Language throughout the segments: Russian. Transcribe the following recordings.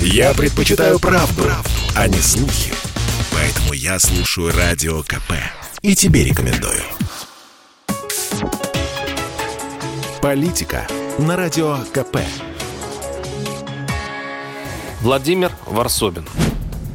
Я предпочитаю правду, правду, а не слухи. Поэтому я слушаю Радио КП. И тебе рекомендую. Политика на Радио КП. Владимир Варсобин.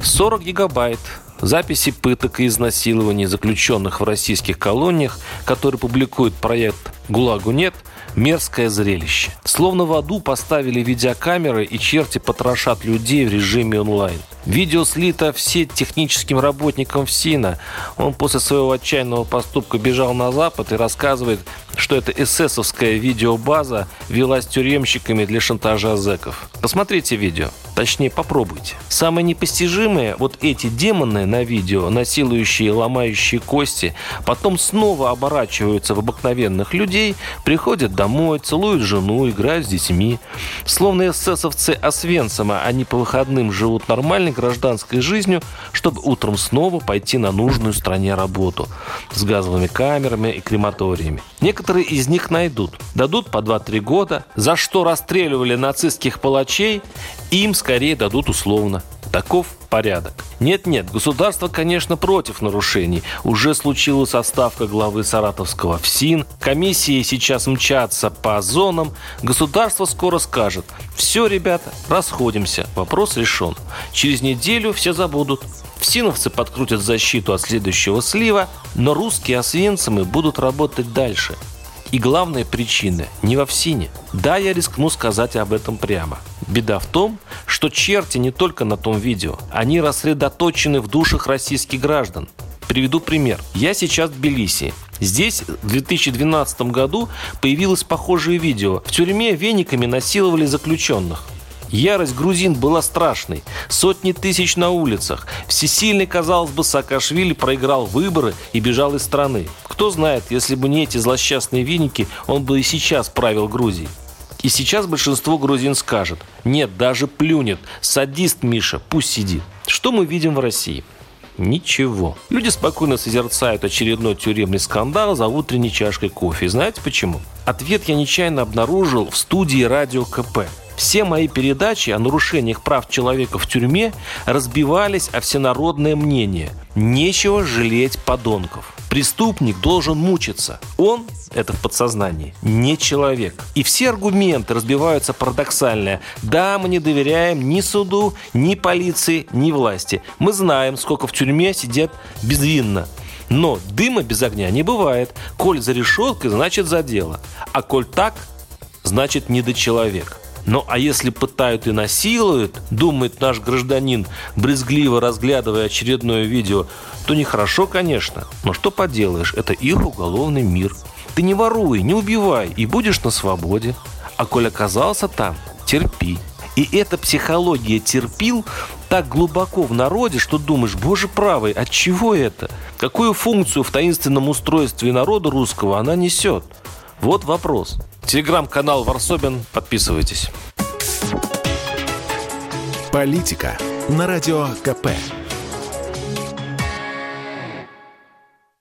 40 гигабайт записи пыток и изнасилований заключенных в российских колониях, который публикует проект «ГУЛАГу нет», мерзкое зрелище. Словно в аду поставили видеокамеры и черти потрошат людей в режиме онлайн. Видео слито в сеть техническим работникам ФСИНа. Он после своего отчаянного поступка бежал на Запад и рассказывает, что эта эсэсовская видеобаза велась тюремщиками для шантажа зэков. Посмотрите видео. Точнее, попробуйте. Самое непостижимое, вот эти демоны на видео, насилующие ломающие кости, потом снова оборачиваются в обыкновенных людей, приходят домой, целуют жену, играют с детьми. Словно эсэсовцы Освенцима, они по выходным живут нормальной гражданской жизнью, чтобы утром снова пойти на нужную стране работу с газовыми камерами и крематориями. Некоторые из них найдут, дадут по 2-3 года, за что расстреливали нацистских палачей, им скорее дадут условно. Таков порядок. Нет-нет, государство, конечно, против нарушений. Уже случилась отставка главы Саратовского ФСИН. Комиссии сейчас мчатся по зонам. Государство скоро скажет. Все, ребята, расходимся. Вопрос решен. Через неделю все забудут. ФСИНовцы подкрутят защиту от следующего слива, но русские освенцимы будут работать дальше. И главная причина не во ФСИНе. Да, я рискну сказать об этом прямо. Беда в том, что черти не только на том видео. Они рассредоточены в душах российских граждан. Приведу пример. Я сейчас в Тбилиси. Здесь в 2012 году появилось похожее видео. В тюрьме вениками насиловали заключенных. Ярость грузин была страшной. Сотни тысяч на улицах. Всесильный, казалось бы, Саакашвили проиграл выборы и бежал из страны. Кто знает, если бы не эти злосчастные веники, он бы и сейчас правил Грузией. И сейчас большинство грузин скажет, нет, даже плюнет, садист Миша, пусть сидит. Что мы видим в России? Ничего. Люди спокойно созерцают очередной тюремный скандал за утренней чашкой кофе. Знаете почему? Ответ я нечаянно обнаружил в студии радио КП. Все мои передачи о нарушениях прав человека в тюрьме разбивались о всенародное мнение. Нечего жалеть подонков. Преступник должен мучиться. Он, это в подсознании, не человек. И все аргументы разбиваются парадоксально. Да, мы не доверяем ни суду, ни полиции, ни власти. Мы знаем, сколько в тюрьме сидят безвинно. Но дыма без огня не бывает. Коль за решеткой, значит за дело. А коль так, значит недочеловек. Ну а если пытают и насилуют, думает наш гражданин, брезгливо разглядывая очередное видео, то нехорошо, конечно. Но что поделаешь, это их уголовный мир. Ты не воруй, не убивай, и будешь на свободе. А коль оказался там, терпи. И эта психология терпил так глубоко в народе, что думаешь, боже правый, от чего это? Какую функцию в таинственном устройстве народа русского она несет? Вот вопрос. Телеграм-канал Варсобин. Подписывайтесь. Политика на радио КП.